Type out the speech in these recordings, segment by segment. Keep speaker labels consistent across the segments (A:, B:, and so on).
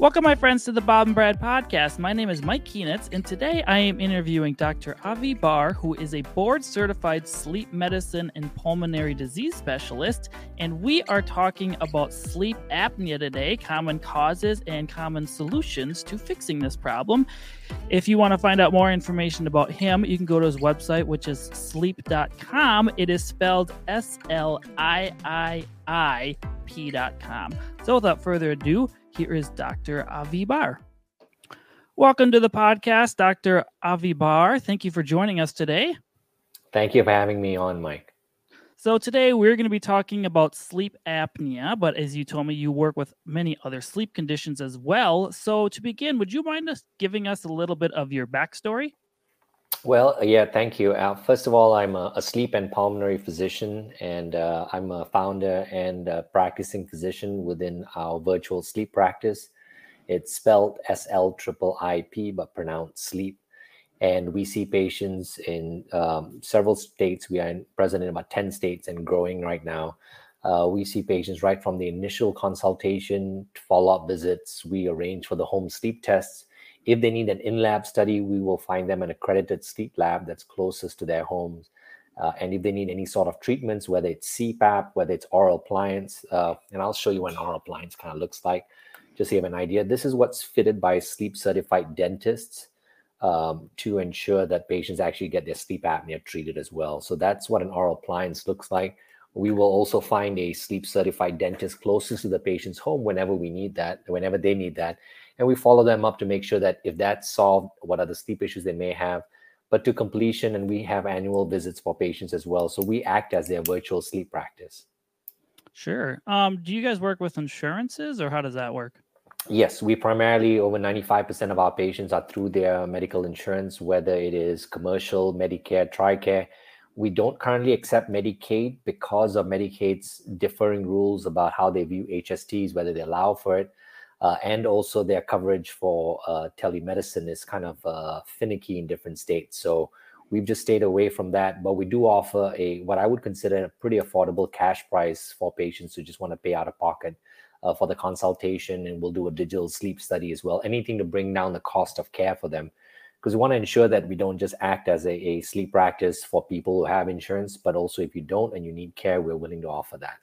A: Welcome, my friends, to the Bob and Brad podcast. My name is Mike Keenitz, and today I am interviewing Dr. Avi Bhar, who is a board certified sleep medicine and pulmonary disease specialist. And we are talking about sleep apnea today, common causes and common solutions to fixing this problem. If you want to find out more information about him, you can go to his website, which is sleep.com. It is spelled S L I I I P.com. So without further ado, here is Dr. Avi Bhar. Welcome to the podcast, Dr. Avi Bhar. Thank you for joining us today.
B: Thank you for having me on, Mike.
A: So, today we're going to be talking about sleep apnea, but as you told me, you work with many other sleep conditions as well. So, to begin, would you mind us giving us a little bit of your backstory?
B: Well, yeah, thank you. Uh, first of all, I'm a, a, sleep and pulmonary physician, and uh, I'm a founder and a practicing physician within our virtual sleep practice. It's spelled S L triple I P, but pronounced sleep. And we see patients in um, several states. We are in, present in about 10 states and growing right now. Uh, we see patients right from the initial consultation, follow up visits. We arrange for the home sleep tests if they need an in lab study, we will find them an accredited sleep lab that's closest to their homes. Uh, and if they need any sort of treatments, whether it's CPAP, whether it's oral appliance, uh, and I'll show you what an oral appliance kind of looks like, just so you have an idea. This is what's fitted by sleep certified dentists um, to ensure that patients actually get their sleep apnea treated as well. So that's what an oral appliance looks like. We will also find a sleep certified dentist closest to the patient's home whenever we need that, whenever they need that and we follow them up to make sure that if that's solved, what are the sleep issues they may have, but to completion. And we have annual visits for patients as well. So we act as their virtual sleep practice.
A: Sure. Um, do you guys work with insurances or how does that work?
B: Yes, we primarily over 95% of our patients are through their medical insurance, whether it is commercial, Medicare, TRICARE. We don't currently accept Medicaid because of Medicaid's differing rules about how they view HSTs, whether they allow for it uh, and also their coverage for uh, telemedicine is kind of uh, finicky in different states. So we've just stayed away from that. But we do offer a what I would consider a pretty affordable cash price for patients who just want to pay out of pocket uh, for the consultation, and we'll do a digital sleep study as well. Anything to bring down the cost of care for them. Because we want to ensure that we don't just act as a, a sleep practice for people who have insurance, but also if you don't and you need care, we're willing to offer that.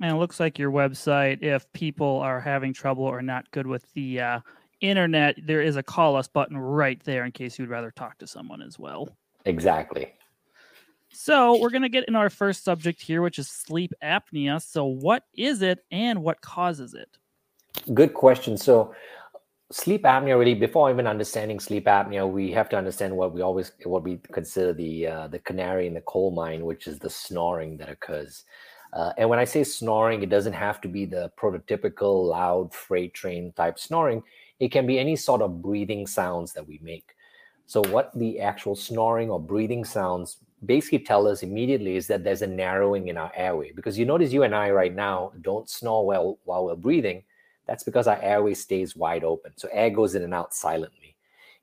A: And it looks like your website, if people are having trouble or not good with the uh, internet, there is a call us button right there in case you'd rather talk to someone as well.
B: Exactly.
A: So, we're going to get in our first subject here, which is sleep apnea. So, what is it and what causes it?
B: Good question. So, sleep apnea really before even understanding sleep apnea we have to understand what we always what we consider the uh, the canary in the coal mine which is the snoring that occurs uh, and when I say snoring, it doesn't have to be the prototypical loud freight train type snoring. It can be any sort of breathing sounds that we make. So, what the actual snoring or breathing sounds basically tell us immediately is that there's a narrowing in our airway. Because you notice you and I right now don't snore well while we're breathing. That's because our airway stays wide open. So, air goes in and out silently.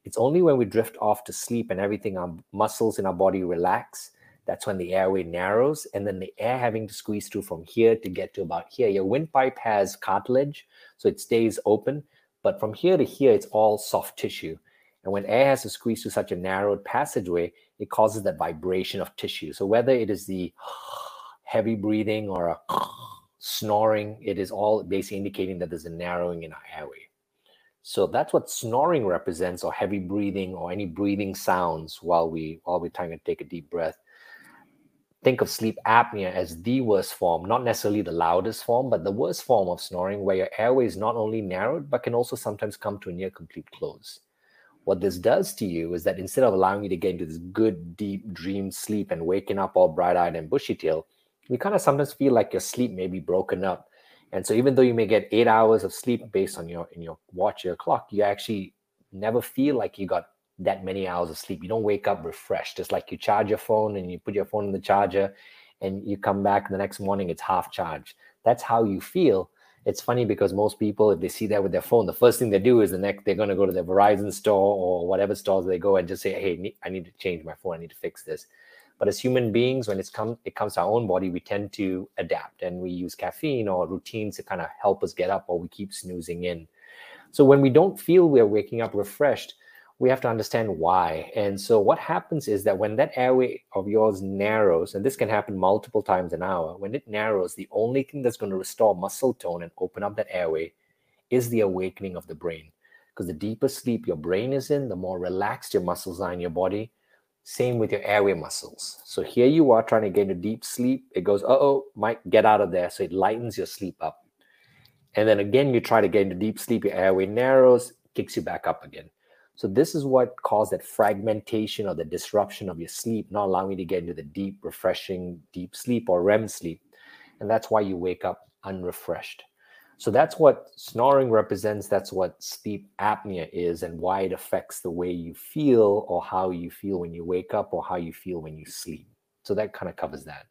B: It's only when we drift off to sleep and everything, our muscles in our body relax, that's when the airway narrows and then the air having to squeeze through from here to get to about here. Your windpipe has cartilage, so it stays open, but from here to here, it's all soft tissue. And when air has to squeeze through such a narrowed passageway, it causes that vibration of tissue. So whether it is the heavy breathing or a snoring, it is all basically indicating that there's a narrowing in our airway. So that's what snoring represents, or heavy breathing, or any breathing sounds while we while we're trying to take a deep breath think of sleep apnea as the worst form, not necessarily the loudest form, but the worst form of snoring where your airway is not only narrowed, but can also sometimes come to a near complete close. What this does to you is that instead of allowing you to get into this good, deep dream sleep and waking up all bright eyed and bushy tailed, you kind of sometimes feel like your sleep may be broken up. And so even though you may get eight hours of sleep based on your in your watch, your clock, you actually never feel like you got that many hours of sleep. You don't wake up refreshed. It's like you charge your phone and you put your phone in the charger and you come back the next morning, it's half charged. That's how you feel. It's funny because most people, if they see that with their phone, the first thing they do is the next they're going to go to their Verizon store or whatever stores they go and just say, "Hey, I need to change my phone. I need to fix this." But as human beings, when it's come it comes to our own body, we tend to adapt and we use caffeine or routines to kind of help us get up, or we keep snoozing in. So when we don't feel we're waking up refreshed, we have to understand why. And so what happens is that when that airway of yours narrows, and this can happen multiple times an hour, when it narrows, the only thing that's going to restore muscle tone and open up that airway is the awakening of the brain. Because the deeper sleep your brain is in, the more relaxed your muscles are in your body. Same with your airway muscles. So here you are trying to get into deep sleep. It goes, uh oh, Mike, get out of there. So it lightens your sleep up. And then again, you try to get into deep sleep, your airway narrows, kicks you back up again. So this is what caused that fragmentation or the disruption of your sleep, not allowing you to get into the deep, refreshing deep sleep or REM sleep. And that's why you wake up unrefreshed. So that's what snoring represents. That's what sleep apnea is and why it affects the way you feel or how you feel when you wake up or how you feel when you sleep. So that kind of covers that.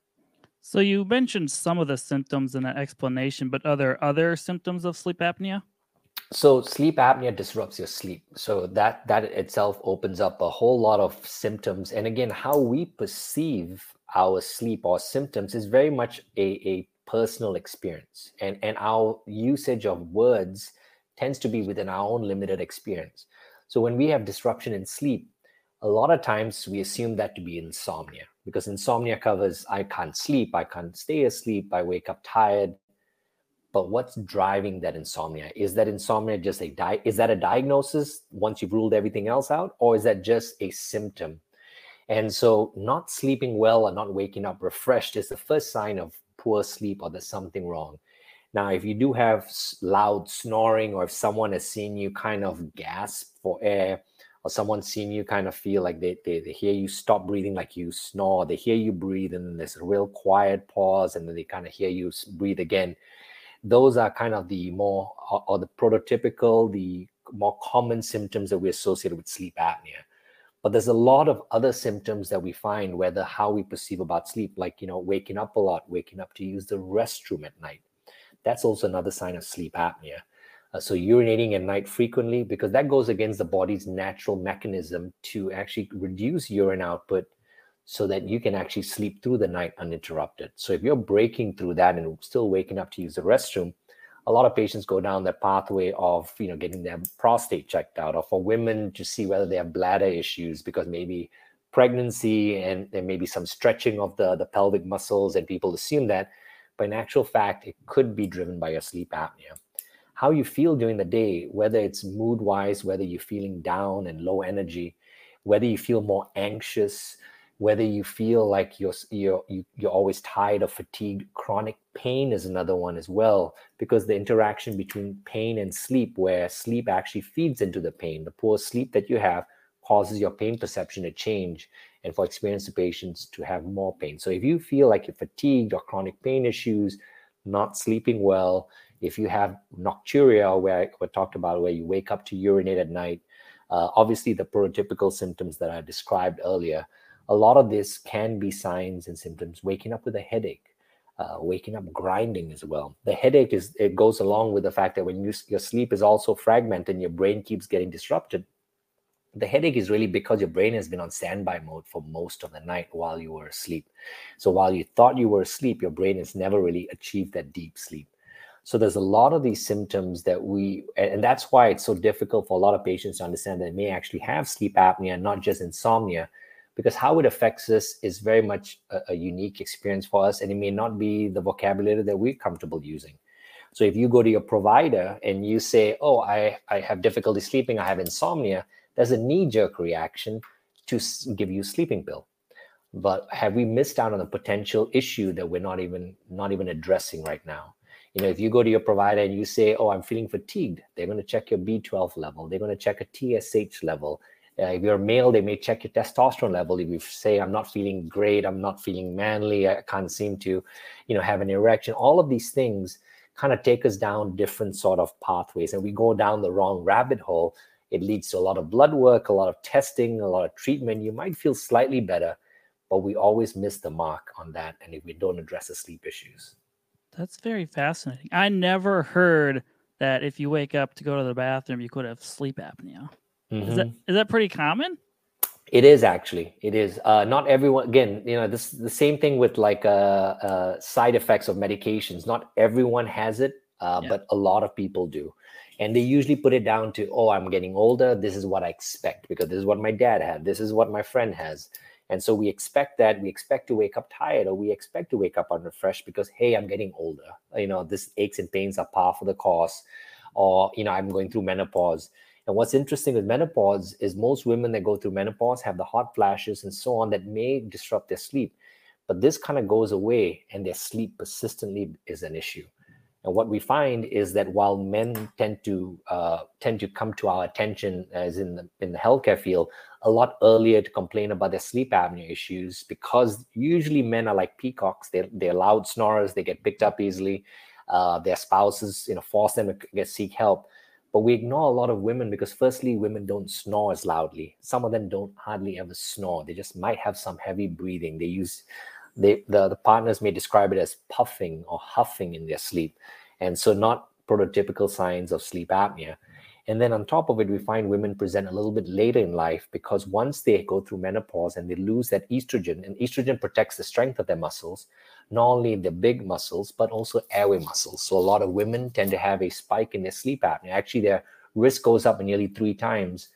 A: So you mentioned some of the symptoms in that explanation, but are there other symptoms of sleep apnea?
B: So sleep apnea disrupts your sleep. So that that itself opens up a whole lot of symptoms. And again, how we perceive our sleep or symptoms is very much a, a personal experience. And and our usage of words tends to be within our own limited experience. So when we have disruption in sleep, a lot of times we assume that to be insomnia because insomnia covers I can't sleep, I can't stay asleep, I wake up tired. But what's driving that insomnia? Is that insomnia just a di- is that a diagnosis once you've ruled everything else out, or is that just a symptom? And so, not sleeping well and not waking up refreshed is the first sign of poor sleep or there's something wrong. Now, if you do have loud snoring, or if someone has seen you kind of gasp for air, or someone's seen you kind of feel like they, they, they hear you stop breathing like you snore they hear you breathe and there's a real quiet pause and then they kind of hear you breathe again those are kind of the more or, the prototypical the more common symptoms that we associate with sleep apnea. But there's a lot of other symptoms that we find whether how we perceive about sleep like you know waking up a lot waking up to use the restroom at night. That's also another sign of sleep apnea. Uh, so urinating at night frequently, because that goes against the body's natural mechanism to actually reduce urine output so that you can actually sleep through the night uninterrupted. So if you're breaking through that and still waking up to use the restroom, a lot of patients go down that pathway of you know getting their prostate checked out, or for women to see whether they have bladder issues because maybe pregnancy and there may be some stretching of the, the pelvic muscles, and people assume that. But in actual fact, it could be driven by your sleep apnea how you feel during the day, whether it's mood wise, whether you're feeling down and low energy, whether you feel more anxious, whether you feel like you're you're you're always tired or fatigued. Chronic pain is another one as well because the interaction between pain and sleep, where sleep actually feeds into the pain, the poor sleep that you have causes your pain perception to change and for experienced patients to have more pain. So if you feel like you're fatigued or chronic pain issues, not sleeping well, if you have nocturia, where we talked about, where you wake up to urinate at night, uh, obviously the prototypical symptoms that I described earlier, a lot of this can be signs and symptoms. Waking up with a headache, uh, waking up grinding as well. The headache is it goes along with the fact that when you, your sleep is also fragmented and your brain keeps getting disrupted. The headache is really because your brain has been on standby mode for most of the night while you were asleep. So while you thought you were asleep, your brain has never really achieved that deep sleep. So there's a lot of these symptoms that we, and that's why it's so difficult for a lot of patients to understand that they may actually have sleep apnea, not just insomnia, because how it affects us is very much a, a unique experience for us, and it may not be the vocabulary that we're comfortable using. So if you go to your provider and you say, "Oh, I I have difficulty sleeping, I have insomnia," there's a knee-jerk reaction to give you a sleeping pill but have we missed out on a potential issue that we're not even not even addressing right now you know if you go to your provider and you say oh i'm feeling fatigued they're going to check your b12 level they're going to check a tsh level uh, if you're male they may check your testosterone level if you say i'm not feeling great i'm not feeling manly i can't seem to you know have an erection all of these things kind of take us down different sort of pathways and we go down the wrong rabbit hole it leads to a lot of blood work a lot of testing a lot of treatment you might feel slightly better but we always miss the mark on that and if we don't address the sleep issues
A: that's very fascinating. I never heard that if you wake up to go to the bathroom, you could have sleep apnea. Mm-hmm. Is that mm-hmm. that pretty common?
B: It is actually. It is. Uh, not everyone. Again, you know, this the same thing with like uh, uh, side effects of medications. Not everyone has it, uh, yeah. but a lot of people do. and they usually put it down to oh i'm getting older this is what i expect because this is what my dad had this is what my friend has and so we expect that we expect to wake up tired or we expect to wake up unrefreshed because hey i'm getting older you know this aches and pains are par for the course or you know i'm going through menopause and what's interesting with menopause is most women that go through menopause have the hot flashes and so on that may disrupt their sleep but this kind of goes away and their sleep persistently is an issue and what we find is that while men tend to uh, tend to come to our attention, as in the in the healthcare field, a lot earlier to complain about their sleep apnea issues, because usually men are like peacocks. They're they're loud snorers. They get picked up easily. Uh, their spouses, you know, force them to get seek help. But we ignore a lot of women because, firstly, women don't snore as loudly. Some of them don't hardly ever snore. They just might have some heavy breathing. They use they the, the partners may describe it as puffing or huffing in their sleep and so not prototypical signs of sleep apnea and then on top of it we find women present a little bit later in life because once they go through menopause and they lose that estrogen and estrogen protects the strength of their muscles not only the big muscles but also airway muscles. So a lot of women tend to have a spike in their sleep apnea. Actually their risk goes up nearly three times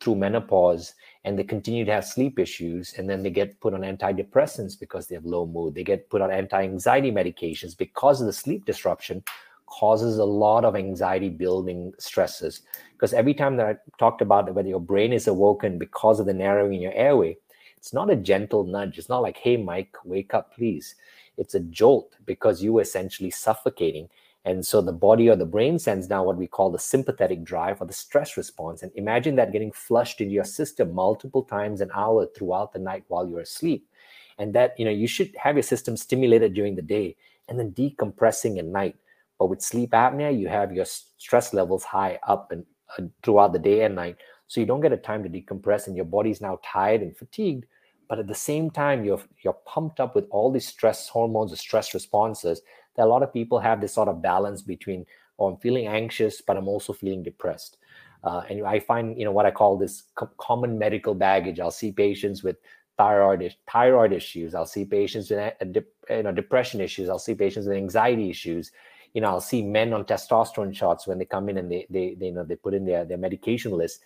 B: through menopause and they continue to have sleep issues and then they get put on antidepressants because they have low mood. They get put on anti-anxiety medications because of the sleep disruption causes a lot of anxiety building stresses because every time that i talked about whether your brain is awoken because of the narrowing in your airway it's not a gentle nudge it's not like hey mike wake up please it's a jolt because you were essentially suffocating and so the body or the brain sends now what we call the sympathetic drive or the stress response. And imagine that getting flushed into your system multiple times an hour throughout the night while you're asleep. And that, you know, you should have your system stimulated during the day and then decompressing at night. But with sleep apnea, you have your stress levels high up and uh, throughout the day and night. So you don't get a time to decompress and your body's now tired and fatigued. But at the same time, you're you're pumped up with all these stress hormones, the stress responses that a lot of people have this sort of balance between oh i'm feeling anxious but i'm also feeling depressed. Uh, and i find you know what i call this co- common medical baggage. I'll see patients with thyroid thyroid issues. I'll see patients with you know depression issues. I'll see patients with anxiety issues you know i'll see men on testosterone shots when they come in and they they, they you know they put in their, their medication list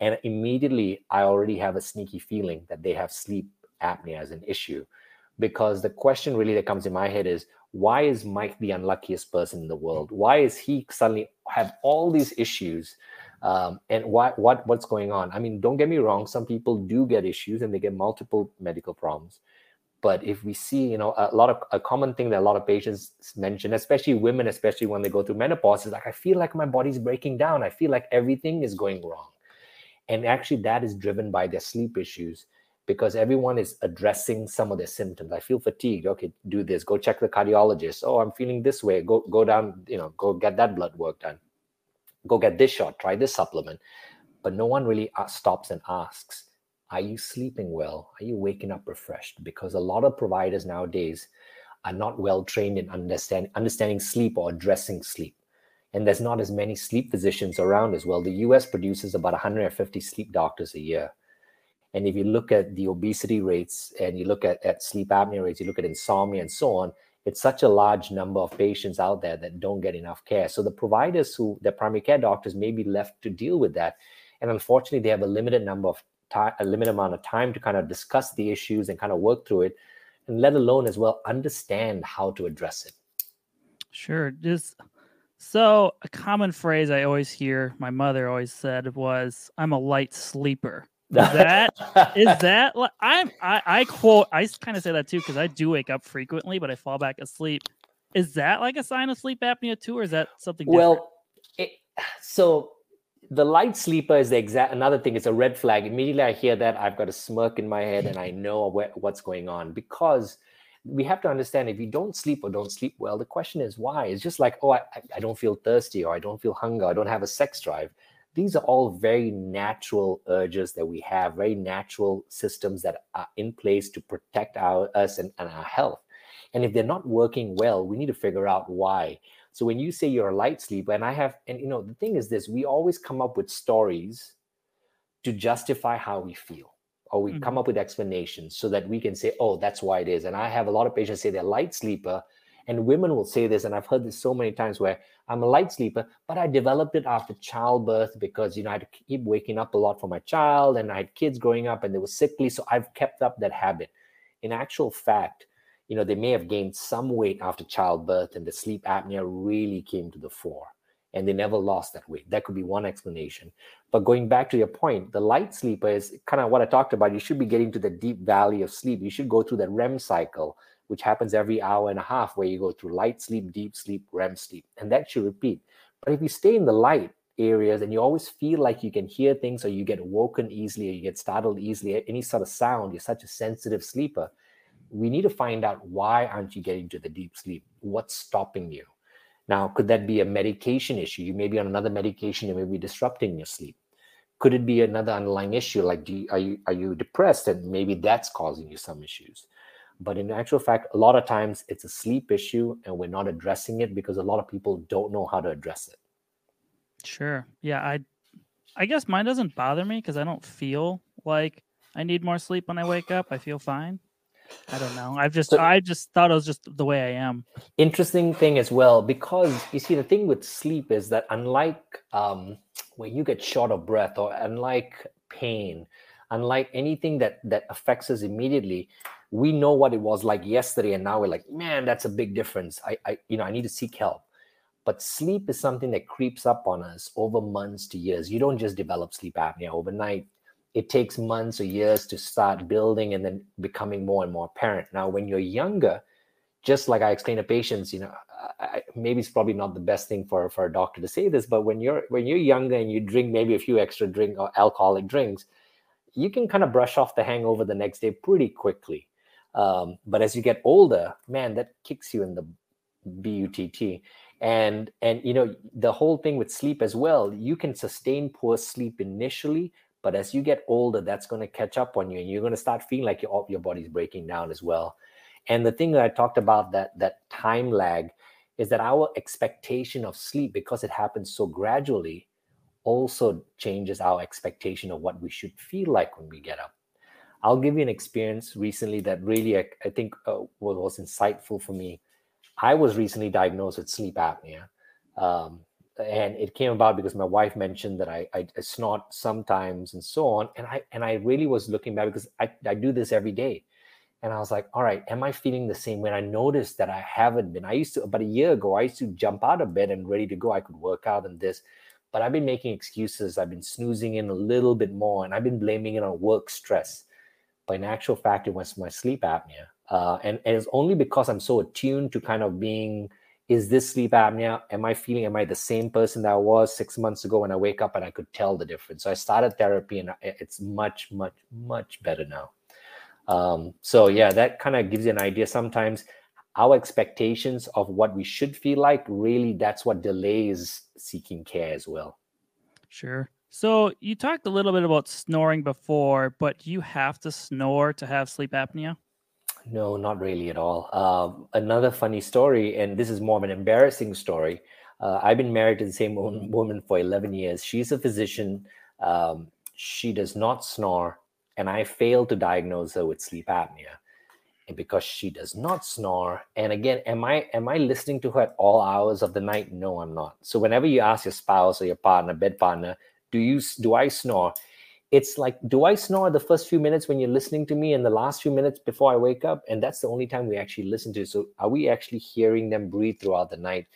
B: and immediately i already have a sneaky feeling that they have sleep apnea as an issue because the question really that comes in my head is why is Mike the unluckiest person in the world? Why is he suddenly have all these issues? Um, and why, what what's going on? I mean, don't get me wrong. Some people do get issues and they get multiple medical problems. But if we see, you know, a lot of a common thing that a lot of patients mention, especially women, especially when they go through menopause, is like, I feel like my body's breaking down. I feel like everything is going wrong. And actually, that is driven by their sleep issues because everyone is addressing some of their symptoms. I feel fatigued. Okay, do this. Go check the cardiologist. Oh, I'm feeling this way. Go go down. You know, go get that blood work done. Go get this shot. Try this supplement. But no one really uh, stops and asks, "Are you sleeping well? Are you waking up refreshed?" Because a lot of providers nowadays are not well trained in understand, understanding sleep or addressing sleep. And there's not as many sleep physicians around as well. The US produces about 150 sleep doctors a year and if you look at the obesity rates and you look at, at sleep apnea rates, you look at insomnia and so on, it's such a large number of patients out there that don't get enough care. So the providers who, the primary care doctors, may be left to deal with that. And unfortunately, they have a limited number of time, a limited amount of time to kind of discuss the issues and kind of work through it, and let alone as well understand how to address it.
A: Sure. Just so a common phrase I always hear my mother always said was, "I'm a light sleeper." that is that I'm I, I quote I kind of say that too because I do wake up frequently, but I fall back asleep. Is that like a sign of sleep apnea too, or is that something? Different?
B: Well, it, so the light sleeper is the exact another thing. It's a red flag. Immediately I hear that, I've got a smirk in my head, and I know where, what's going on because we have to understand if you don't sleep or don't sleep well, the question is why. It's just like, oh, I, I don't feel thirsty or I don't feel hunger, I don't have a sex drive these are all very natural urges that we have, very natural systems that are in place to protect our, us and, and our health. And if they're not working well, we need to figure out why. So when you say you're a light sleeper, and I have, and you know, the thing is this, we always come up with stories to justify how we feel, or we mm-hmm. come up with explanations so that we can say, oh, that's why it is. And I have a lot of patients say they're light sleeper, And women will say this, and I've heard this so many times where I'm a light sleeper, but I developed it after childbirth because you know I had to keep waking up a lot for my child, and I had kids growing up and they were sickly, so I've kept up that habit. In actual fact, you know, they may have gained some weight after childbirth, and the sleep apnea really came to the fore, and they never lost that weight. That could be one explanation. But going back to your point, the light sleeper is kind of what I talked about. You should be getting to the deep valley of sleep. You should go through that REM cycle which happens every hour and a half, where you go through light sleep, deep sleep, REM sleep, and that should repeat. But if you stay in the light areas and you always feel like you can hear things or you get woken easily or you get startled easily, any sort of sound, you're such a sensitive sleeper. We need to find out why aren't you getting to the deep sleep? What's stopping you? Now, could that be a medication issue? You may be on another medication, you may be disrupting your sleep. Could it be another underlying issue? Like, you, are you are you depressed and maybe that's causing you some issues? But in actual fact, a lot of times it's a sleep issue and we're not addressing it because a lot of people don't know how to address it.
A: Sure. Yeah, I I guess mine doesn't bother me because I don't feel like I need more sleep when I wake up. I feel fine. I don't know. I've just so, I just thought it was just the way I am.
B: Interesting thing as well, because you see the thing with sleep is that unlike um when you get short of breath or unlike pain, unlike anything that that affects us immediately, we know what it was like yesterday and now we're like man that's a big difference i, I you know i need to seek help but sleep is something that creeps up on us over months to years you don't just develop sleep apnea overnight it takes months or years to start building and then becoming more and more apparent now when you're younger just like i explain to patients you know I, maybe it's probably not the best thing for, for a doctor to say this but when you're when you're younger and you drink maybe a few extra drink or alcoholic drinks you can kind of brush off the hangover the next day pretty quickly um, but as you get older, man, that kicks you in the butt. And and you know the whole thing with sleep as well. You can sustain poor sleep initially, but as you get older, that's going to catch up on you, and you're going to start feeling like your your body's breaking down as well. And the thing that I talked about that that time lag is that our expectation of sleep, because it happens so gradually, also changes our expectation of what we should feel like when we get up. I'll give you an experience recently that really I, I think uh, was insightful for me. I was recently diagnosed with sleep apnea. Um, and it came about because my wife mentioned that I, I, I, snort sometimes and so on. And I and I really was looking back because I, I do this every day. And I was like, all right, am I feeling the same when I noticed that I haven't been? I used to about a year ago, I used to jump out of bed and ready to go. I could work out and this, but I've been making excuses. I've been snoozing in a little bit more and I've been blaming it on work stress but in actual fact, it was my sleep apnea. Uh, and, and it's only because I'm so attuned to kind of being, is this sleep apnea? Am I feeling, am I the same person that I was six months ago when I wake up and I could tell the difference? So I started therapy and it's much, much, much better now. Um, so yeah, that kind of gives you an idea. Sometimes our expectations of what we should feel like really that's what delays seeking care as well.
A: Sure. So you talked a little bit about snoring before, but you have to snore to have sleep apnea?
B: No, not really at all. Um, another funny story, and this is more of an embarrassing story. Uh, I've been married to the same woman for 11 years. She's a physician. Um, she does not snore, and I failed to diagnose her with sleep apnea. And because she does not snore, and again, am I am I listening to her at all hours of the night? No, I'm not. So whenever you ask your spouse or your partner, bed partner, do you do i snore it's like do i snore the first few minutes when you're listening to me and the last few minutes before i wake up? And that's the only time we actually listen to. So are we actually hearing them breathe throughout the night?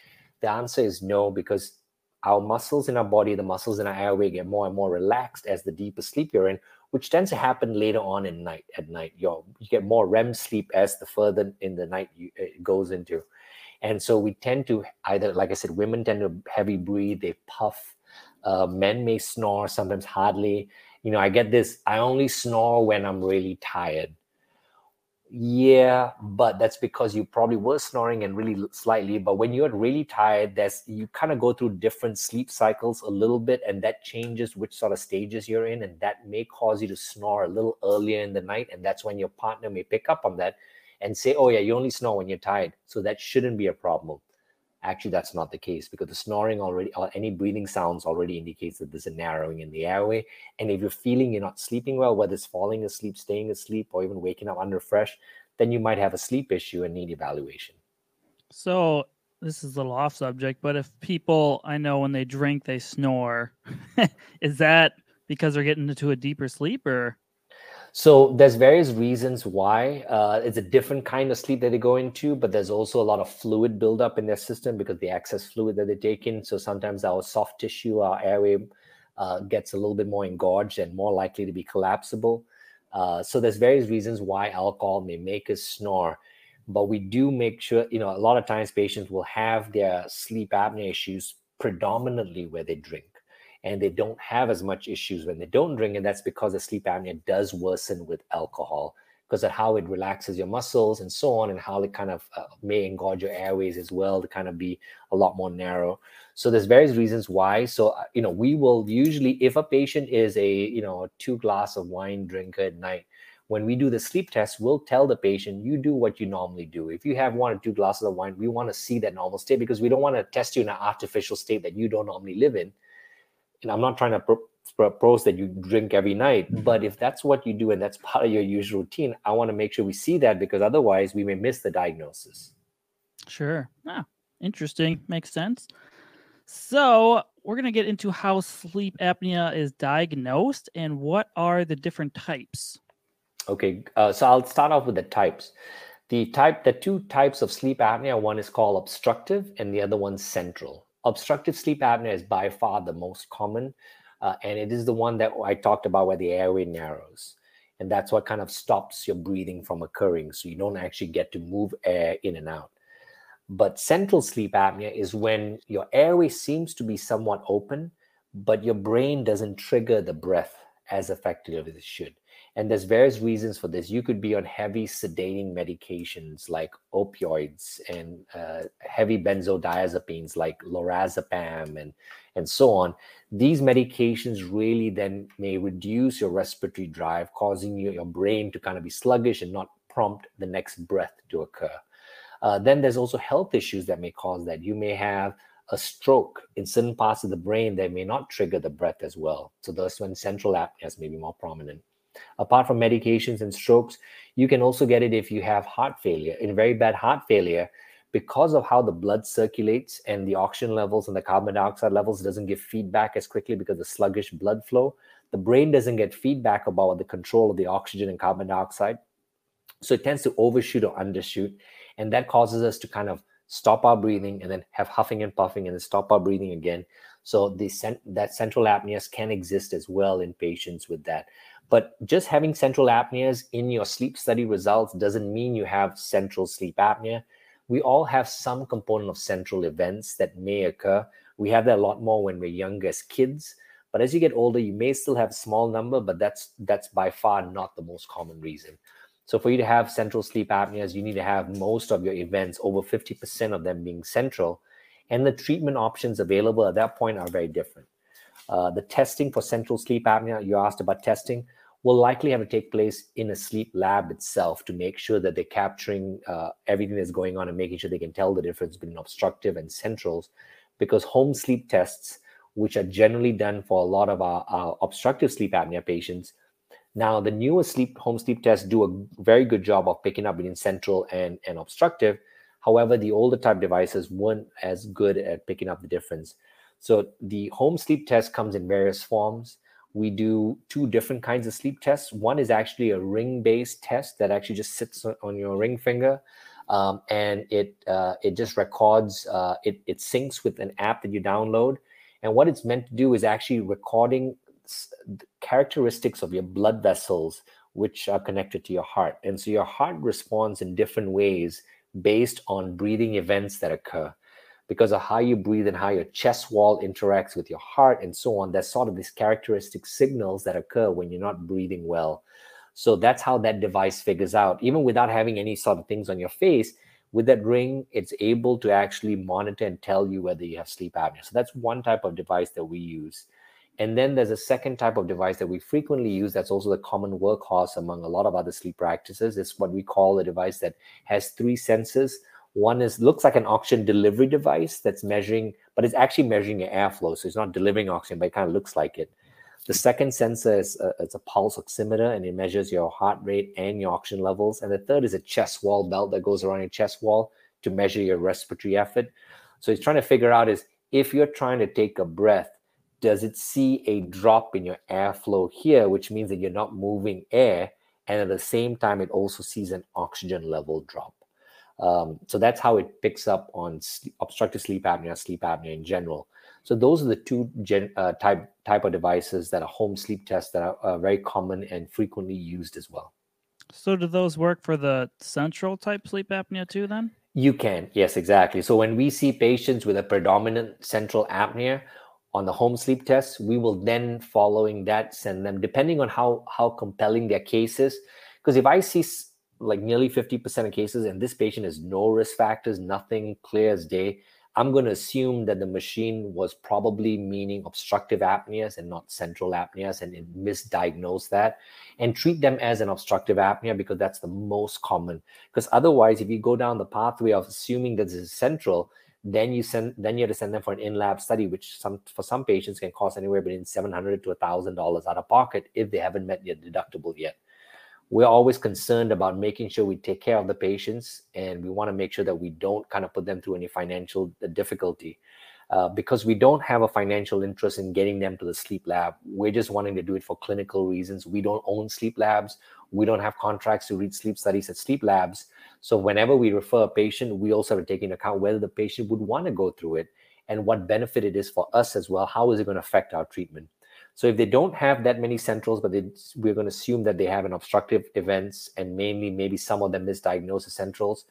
B: The answer is no because our muscles in our body the muscles in our airway get more and more relaxed as the deeper sleep you're in which tends to happen later on in night at night. You you get more rem sleep as the further in the night you, it goes into. And so we tend to either like i said women tend to heavy breathe they puff. Uh, men may snore, sometimes hardly. You know, I get this, I only snore when I'm really tired. Yeah, but that's because you probably were snoring and really slightly. But when you're really tired, there's you kind of go through different sleep cycles a little bit, and that changes which sort of stages you're in, and that may cause you to snore a little earlier in the night, and that's when your partner may pick up on that and say, "Oh yeah, you only snore when you're tired," so that shouldn't be a problem. Actually, that's not the case because the snoring already or any breathing sounds already indicates that there's a narrowing in the airway. And if you're feeling you're not sleeping well, whether it's falling asleep, staying asleep, or even waking up under fresh, then you might have a sleep issue and need evaluation.
A: So this is a little off subject, but if people I know when they drink they snore, is that because they're getting into a deeper sleep or?
B: So there's various reasons why. Uh, it's a different kind of sleep that they go into, but there's also a lot of fluid buildup in their system because the excess fluid that they take in. So sometimes our soft tissue, our airway, uh, gets a little bit more engorged and more likely to be collapsible. Uh, so there's various reasons why alcohol may make us snore, but we do make sure you know a lot of times patients will have their sleep apnea issues predominantly where they drink and they don't have as much issues when they don't drink and that's because the sleep apnea does worsen with alcohol because of how it relaxes your muscles and so on and how it kind of uh, may engorge your airways as well to kind of be a lot more narrow. So there's various reasons why. So uh, you know we will usually if a patient is a you know two glass of wine drinker at night when we do the sleep test we'll tell the patient you do what you normally do. If you have one or two glasses of wine we want to see that normal state because we don't want to test you in an artificial state that you don't normally live in and I'm not trying to pro- propose that you drink every night, mm-hmm. but if that's what you do and that's part of your usual routine, I want to make sure we see that because otherwise we may miss the diagnosis.
A: Sure. Ah, interesting. Makes sense. So we're going to get into how sleep apnea is diagnosed and what are the different types.
B: Okay, uh, so I'll start off with the types. The type, the two types of sleep apnea, one is called obstructive and the other one central obstructive sleep apnea is by far the most common, uh, and it is the one that I talked about where the airway narrows. And that's what kind of stops your breathing from occurring. So you don't actually get to move air in and out. But central sleep apnea is when your airway seems to be somewhat open, but your brain doesn't trigger the breath as effectively as it should and there's various reasons for this. You could be on heavy sedating medications like opioids and uh, heavy benzodiazepines like lorazepam and and so on. These medications really then may reduce your respiratory drive causing you, your brain to kind of be sluggish and not prompt the next breath to occur. Uh, then there's also health issues that may cause that. You may have a stroke in certain parts of the brain that may not trigger the breath as well. So that's when central apneas may be more prominent Apart from medications and strokes, you can also get it if you have heart failure. In very bad heart failure, because of how the blood circulates and the oxygen levels and the carbon dioxide levels doesn't give feedback as quickly because of sluggish blood flow, the brain doesn't get feedback about the control of the oxygen and carbon dioxide. So it tends to overshoot or undershoot. And that causes us to kind of stop our breathing and then have huffing and puffing and then stop our breathing again. So the that central apneas can exist as well in patients with that. But just having central apneas in your sleep study results doesn't mean you have central sleep apnea. We all have some component of central events that may occur. We have that a lot more when we're younger as kids. But as you get older, you may still have a small number, but that's that's by far not the most common reason. So for you to have central sleep apneas, you need to have most of your events, over 50% of them being central. And the treatment options available at that point are very different. Uh, the testing for central sleep apnea, you asked about testing, will likely have to take place in a sleep lab itself to make sure that they're capturing uh, everything that's going on and making sure they can tell the difference between obstructive and centrals. Because home sleep tests, which are generally done for a lot of our, our obstructive sleep apnea patients, now the newer sleep home sleep tests do a very good job of picking up between central and, and obstructive. However, the older type devices weren't as good at picking up the difference. So the home sleep test comes in various forms we do two different kinds of sleep tests. One is actually a ring based test that actually just sits on your ring finger. Um, and it uh, it just records uh, it it syncs with an app that you download and what it's meant to do is actually recording characteristics of your blood vessels which are connected to your heart and so your heart responds in different ways based on breathing events that occur because of how you breathe and how your chest wall interacts with your heart and so on. There's sort of these characteristic signals that occur when you're not breathing well. So that's how that device figures out, even without having any sort of things on your face. With that ring, it's able to actually monitor and tell you whether you have sleep apnea. So that's one type of device that we use. And then there's a second type of device that we frequently use that's also the common workhorse among a lot of other sleep practices. It's what we call a device that has three sensors one is looks like an oxygen delivery device that's measuring, but it's actually measuring your airflow. So it's not delivering oxygen, but it kind of looks like it. The second sensor is a, it's a pulse oximeter, and it measures your heart rate and your oxygen levels. And the third is a chest wall belt that goes around your chest wall to measure your respiratory effort. So it's trying to figure out is if you're trying to take a breath, does it see a drop in your airflow here, which means that you're not moving air, and at the same time, it also sees an oxygen level drop. Um, so that's how it picks up on sleep, obstructive sleep apnea, sleep apnea in general. So those are the two gen, uh, type type of devices that are home sleep tests that are uh, very common and frequently used as well.
A: So do those work for the central type sleep apnea too? Then
B: you can, yes, exactly. So when we see patients with a predominant central apnea on the home sleep test, we will then, following that, send them depending on how how compelling their case is. Because if I see like nearly 50% of cases and this patient has no risk factors, nothing clear as day, I'm going to assume that the machine was probably meaning obstructive apneas and not central apneas and it misdiagnosed that and treat them as an obstructive apnea because that's the most common. Because otherwise, if you go down the pathway of assuming that this is central, then you send then you have to send them for an in-lab study, which some for some patients can cost anywhere between seven hundred to thousand dollars out of pocket if they haven't met their deductible yet we're always concerned about making sure we take care of the patients and we want to make sure that we don't kind of put them through any financial uh, difficulty. Uh, because we don't have a financial interest in getting them to the sleep lab we're just wanting to do it for clinical reasons. We don't own sleep labs. We don't have contracts to read sleep studies at sleep labs. So whenever we refer a patient we also have to take into account whether the patient would want to go through it and what benefit it is for us as well. How is it going to affect our treatment so if they don't have that many centrals, but we're going to assume that they have an obstructive events and mainly maybe some of them misdiagnosed as centrals.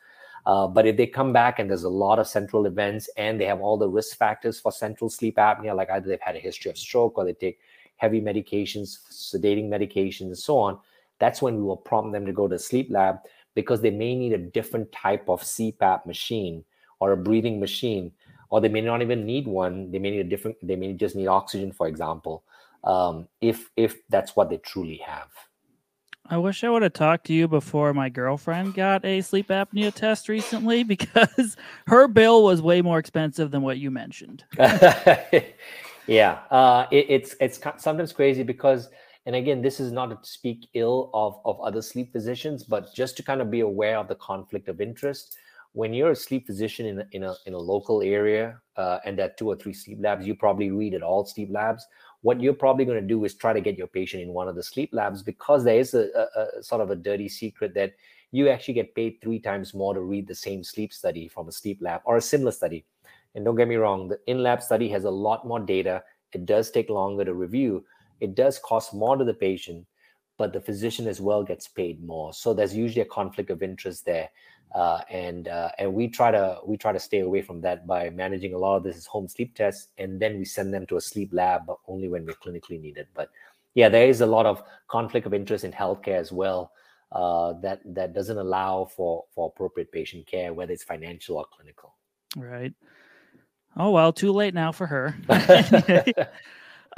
B: Uh, but if they come back and there's a lot of central events and they have all the risk factors for central sleep apnea, like either they've had a history of stroke or they take heavy medications, sedating medications, and so on, that's when we will prompt them to go to sleep lab because they may need a different type of CPAP machine or a breathing machine, or they may not even need one. They may need a different, they may just need oxygen, for example um, if if that's what they truly have.
A: I wish I would have talked to you before my girlfriend got a sleep apnea test recently because her bill was way more expensive than what you mentioned.
B: yeah, uh, it, it's it's sometimes crazy because, and again, this is not to speak ill of of other sleep physicians, but just to kind of be aware of the conflict of interest. When you're a sleep physician in a, in a, in a local area uh, and are two or three sleep labs, you probably read at all sleep labs what you're probably going to do is try to get your patient in one of the sleep labs because there is a, a, a, sort of a dirty secret that you actually get paid three times more to read the same sleep study from a sleep lab or a similar study. And don't get me wrong, the in lab study has a lot more data. It does take longer to review. It does cost more to the patient, but the physician as well gets paid more. So there's usually a conflict of interest there uh, and uh, and we try to we try to stay away from that by managing a lot of this is home sleep tests, and then we send them to a sleep lab, but only when we're clinically needed. But yeah, there is a lot of conflict of interest in healthcare as well uh, that that doesn't allow for for appropriate patient care, whether it's financial or clinical.
A: Right. Oh well, too late now for her.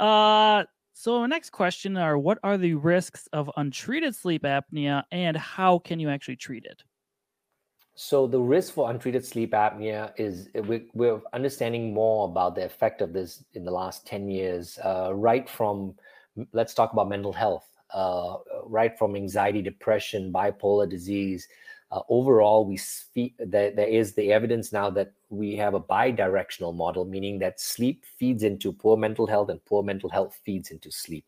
A: uh so our next question are what are the risks of untreated sleep apnea and how can you actually treat it?
B: So the risk for untreated sleep apnea is eh, we, we're understanding more about the effect of this in the last 10 years, uh, right from, let's talk about mental health, uh, right from anxiety, depression, bipolar disease. Uh, overall, we see that there is the evidence now that we have a bi-directional model, meaning that sleep feeds into poor mental health and poor mental health feeds into sleep.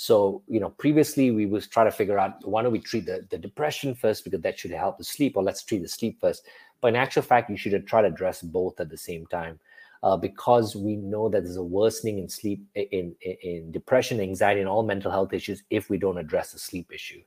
B: So, you know, previously we was try to figure out why don't we treat the, the depression first because that should help the sleep, or let's treat the sleep first. But in actual fact, you should try to address both at the same time. Uh, because we know that there's a worsening in sleep, in, in, in depression, anxiety, and all mental health issues if we don't address the sleep issue.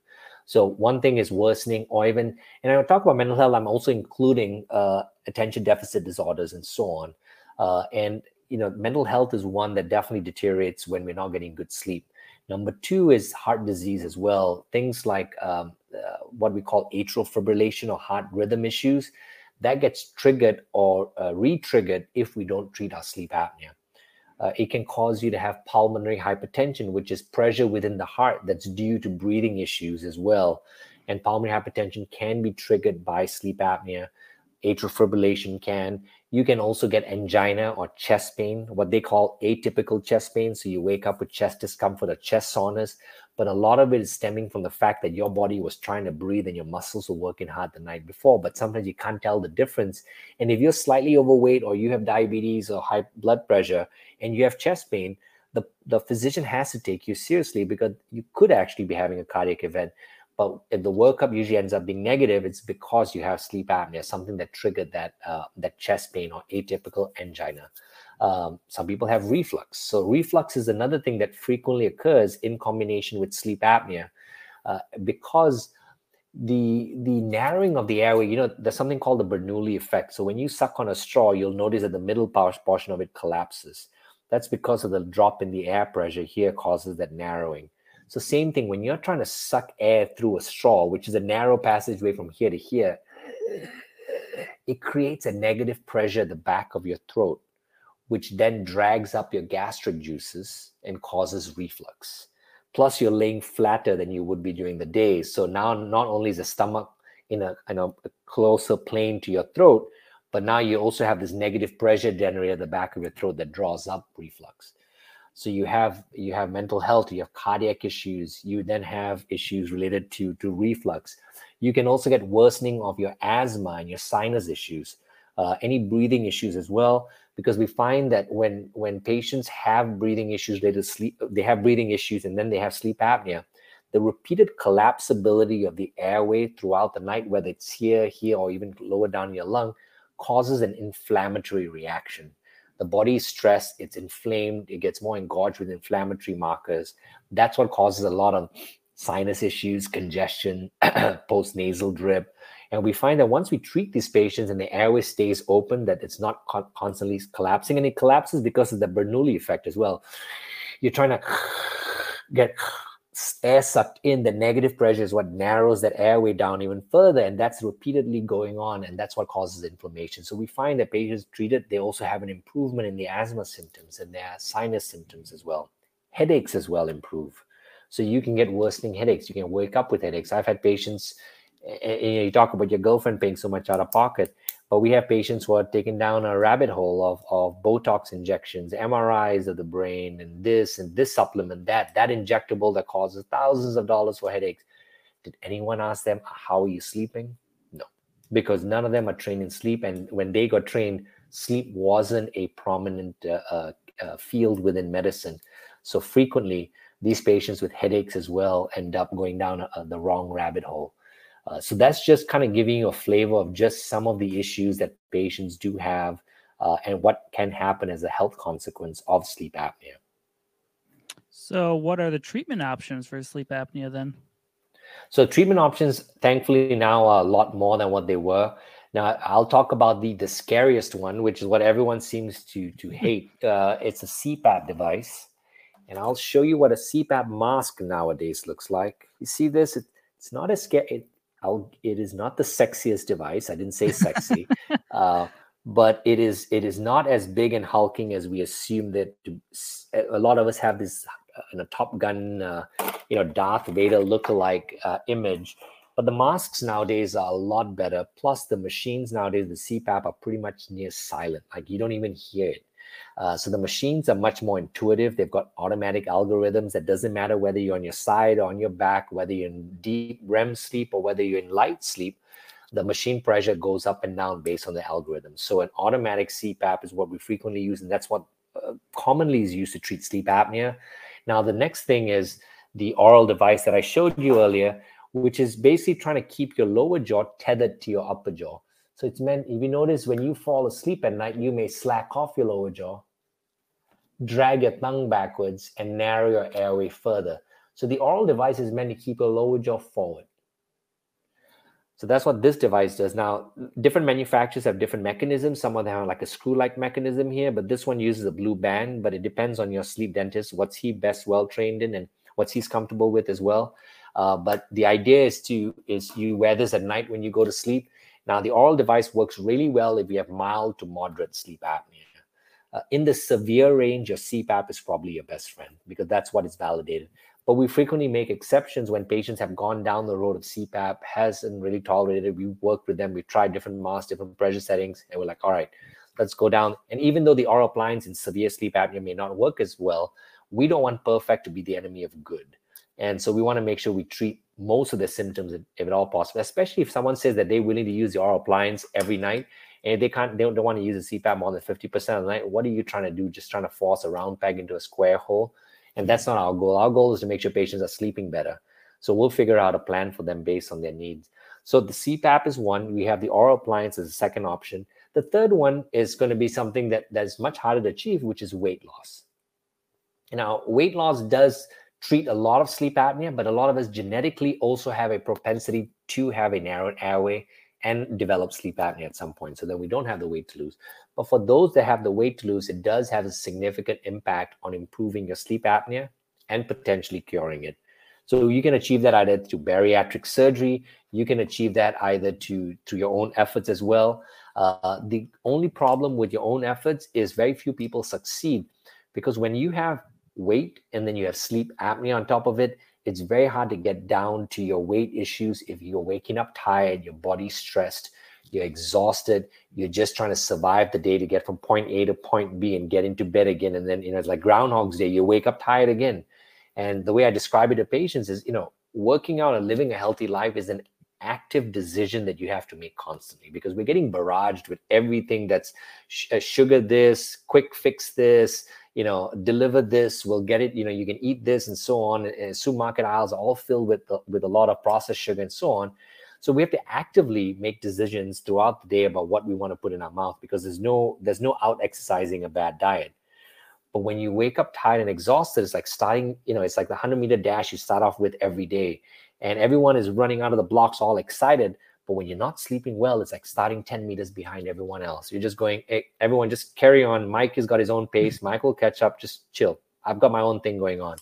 B: So one thing is worsening, or even, and I talk about mental health. I'm also including uh, attention deficit disorders and so on. Uh, and you know, mental health is one that definitely deteriorates when we're not getting good sleep. Number two is heart disease as well. Things like um, uh, what we call atrial fibrillation or heart rhythm issues that gets triggered or uh, re-triggered if we don't treat our sleep apnea. Uh, it can cause you to have pulmonary hypertension, which is pressure within the heart that's due to breathing issues as well. And pulmonary hypertension can be triggered by sleep apnea. Atrial fibrillation can. You can also get angina or chest pain, what they call atypical chest pain. So you wake up with chest discomfort or chest soreness, but a lot of it is stemming from the fact that your body was trying to breathe and your muscles were working hard the night before. But sometimes you can't tell the difference. And if you're slightly overweight or you have diabetes or high blood pressure and you have chest pain, the, the physician has to take you seriously because you could actually be having a cardiac event. But if the workup usually ends up being negative, it's because you have sleep apnea, something that triggered that uh, that chest pain or atypical angina. Um, some people have reflux. So reflux is another thing that frequently occurs in combination with sleep apnea, uh, because the the narrowing of the airway. You know, there's something called the Bernoulli effect. So when you suck on a straw, you'll notice that the middle portion of it collapses. That's because of the drop in the air pressure here causes that narrowing. So same thing when you're trying to suck air through a straw, which is a narrow passageway from here to here, it creates a negative pressure at the back of your throat, which then drags up your gastric juices and causes reflux. Plus, you're laying flatter than you would be during the day. So now, not only is the stomach in a, in a closer plane to your throat, but now you also have this negative pressure generated at the back of your throat that draws up reflux so you have you have mental health you have cardiac issues you then have issues related to to reflux. You can also get worsening of your asthma and your sinus issues uh, any breathing issues as well because we find that when when patients have breathing issues they sleep they have breathing issues and then they have sleep apnea the repeated collapsibility of the airway throughout the night whether it's here here or even lower down your lung causes an inflammatory reaction the body is stressed, it's inflamed, it gets more engorged with inflammatory markers. That's what causes a lot of sinus issues, congestion, post nasal drip. And we find that once we treat these patients and the airway stays open, that it's not con- constantly collapsing, and it collapses because of the Bernoulli effect as well. You're trying to get air sucked in, the negative pressure is what narrows that airway down even further. And that's repeatedly going on. And that's what causes inflammation. So we find that patients treated, they also have an improvement in the asthma symptoms and their sinus symptoms as well. Headaches as well improve. So you can get worsening headaches. You can wake up with headaches. I've had patients, eh, eh, and you talk about your girlfriend paying so much out of pocket. But we have patients who are taken down a rabbit hole of, of Botox injections, MRIs of the brain, and this and this supplement, that, that injectable that causes thousands of dollars for headaches. Did anyone ask them, How are you sleeping? No, because none of them are trained in sleep. And when they got trained, sleep wasn't a prominent uh, uh, uh, field within medicine. So frequently, these patients with headaches as well end up going down a, a, the wrong rabbit hole. Uh, so that's just kind of giving you a flavor of just some of the issues that patients do have uh, and what can happen as a health consequence of sleep apnea.
A: So, what are the treatment options for sleep apnea then?
B: So, treatment options, thankfully, now are a lot more than what they were. Now, I'll talk about the the scariest one, which is what everyone seems to to hate. Uh, it's a CPAP device, and I'll show you what a CPAP mask nowadays looks like. You see this? It, it's not as scary. It, I'll, it is not the sexiest device. I didn't say sexy, uh, but it is it is not as big and hulking as we assume that. To, a lot of us have this uh, in a Top Gun, uh, you know, Darth Vader look-alike uh, image. But the masks nowadays are a lot better. Plus, the machines nowadays, the CPAP, are pretty much near silent. Like you don't even hear it. Uh, so the machines are much more intuitive. They've got automatic algorithms that doesn't matter whether you're on your side or on your back, whether you're in deep REM sleep or whether you're in light sleep. The machine pressure goes up and down based on the algorithm. So an automatic CPAP is what we frequently use, and that's what uh, commonly is used to treat sleep apnea. Now the next thing is the oral device that I showed you earlier, which is basically trying to keep your lower jaw tethered to your upper jaw. So it's meant, if you notice when you fall asleep at night, you may slack off your lower jaw, drag your tongue backwards, and narrow your airway further. So the oral device is meant to keep your lower jaw forward. So that's what this device does. Now, different manufacturers have different mechanisms. Some of them have like a screw-like mechanism here, but this one uses a blue band. But it depends on your sleep dentist, what's he best well trained in, and what's he's comfortable with as well. Uh, but the idea is to is you wear this at night when you go to sleep now, the oral device works really well if you have mild to moderate sleep apnea. Uh, in the severe range, your CPAP is probably your best friend because that's what is validated. But we frequently make exceptions when patients have gone down the road of CPAP, hasn't really tolerated. it. We've worked with them, we've tried different masks, different pressure settings, and we're like, all right, let's go down. And even though the oral appliance in severe sleep apnea may not work as well, we don't want perfect to be the enemy of good. And so we want to make sure we treat most of the symptoms if at all possible, especially if someone says that they're willing to use the oral appliance every night and they can't they don't, don't want to use a CPAP more than 50% of the night. What are you trying to do? Just trying to force a round peg into a square hole. And that's not our goal. Our goal is to make sure patients are sleeping better. So we'll figure out a plan for them based on their needs. So the CPAP is one. We have the oral appliance as a second option. The third one is going to be something that that's much harder to achieve, which is weight loss. Now, weight loss does treat a lot of sleep apnea, but a lot of us genetically also have a propensity to have a narrowed airway and develop sleep apnea at some point. So then we don't have the weight to lose. But for those that have the weight to lose, it does have a significant impact on improving your sleep apnea and potentially curing it. So you can achieve that either through bariatric surgery. You can achieve that either to through your own efforts as well. Uh, the only problem with your own efforts is very few people succeed because when you have weight and then you have sleep apnea on top of it, it's very hard to get down to your weight issues if you're waking up tired, your body's stressed, you're exhausted, you're just trying to survive the day to get from point A to point B and get into bed again. And then, you know, it's like Groundhog's Day, you wake up tired again. And the way I describe it to patients is, you know, working out and living a healthy life is an active decision that you have to make constantly because we're getting barraged with everything that's sh- uh, sugar this, quick fix this, you know, deliver this, we'll get it, you know, you can eat this and so on. And supermarket aisles are all filled with, with a lot of processed sugar and so on. So we have to actively make decisions throughout the day about what we want to put in our mouth because there's no there's no out exercising a bad diet. But when you wake up tired and exhausted, it's like starting, you know, it's like the 100 meter dash you start off with every day. And everyone is running out of the blocks all excited. But when you're not sleeping well, it's like starting 10 meters behind everyone else. You're just going, hey, everyone just carry on. Mike has got his own pace. Mike will catch up. Just chill. I've got my own thing going on.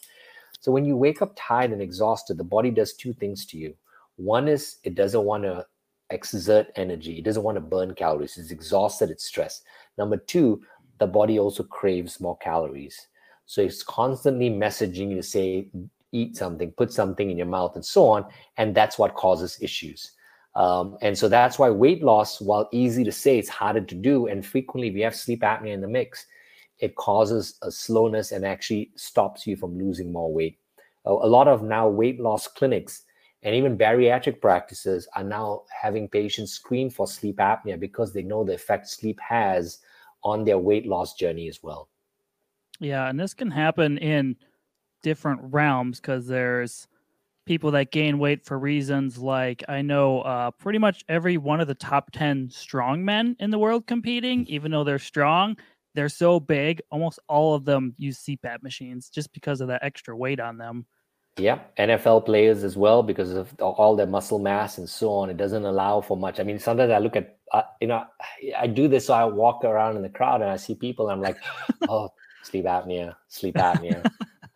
B: So when you wake up tired and exhausted, the body does two things to you. One is it doesn't want to exert energy, it doesn't want to burn calories. It's exhausted, it's stressed. Number two, the body also craves more calories. So it's constantly messaging you to say, eat something, put something in your mouth, and so on. And that's what causes issues. Um, and so that's why weight loss, while easy to say, it's harder to do. And frequently, we have sleep apnea in the mix. It causes a slowness and actually stops you from losing more weight. A, a lot of now weight loss clinics and even bariatric practices are now having patients screen for sleep apnea because they know the effect sleep has on their weight loss journey as well.
A: Yeah, and this can happen in different realms because there's people that gain weight for reasons like I know uh, pretty much every one of the top 10 strong men in the world competing, mm. even though they're strong, they're so big, almost all of them use CPAP machines just because of that extra weight on them.
B: Yeah, NFL players as well because of all their muscle mass and so on. It doesn't allow for much. I mean, sometimes I look at, uh, you know, I do this so I walk around in the crowd and I see people and I'm like, oh, sleep apnea, sleep apnea.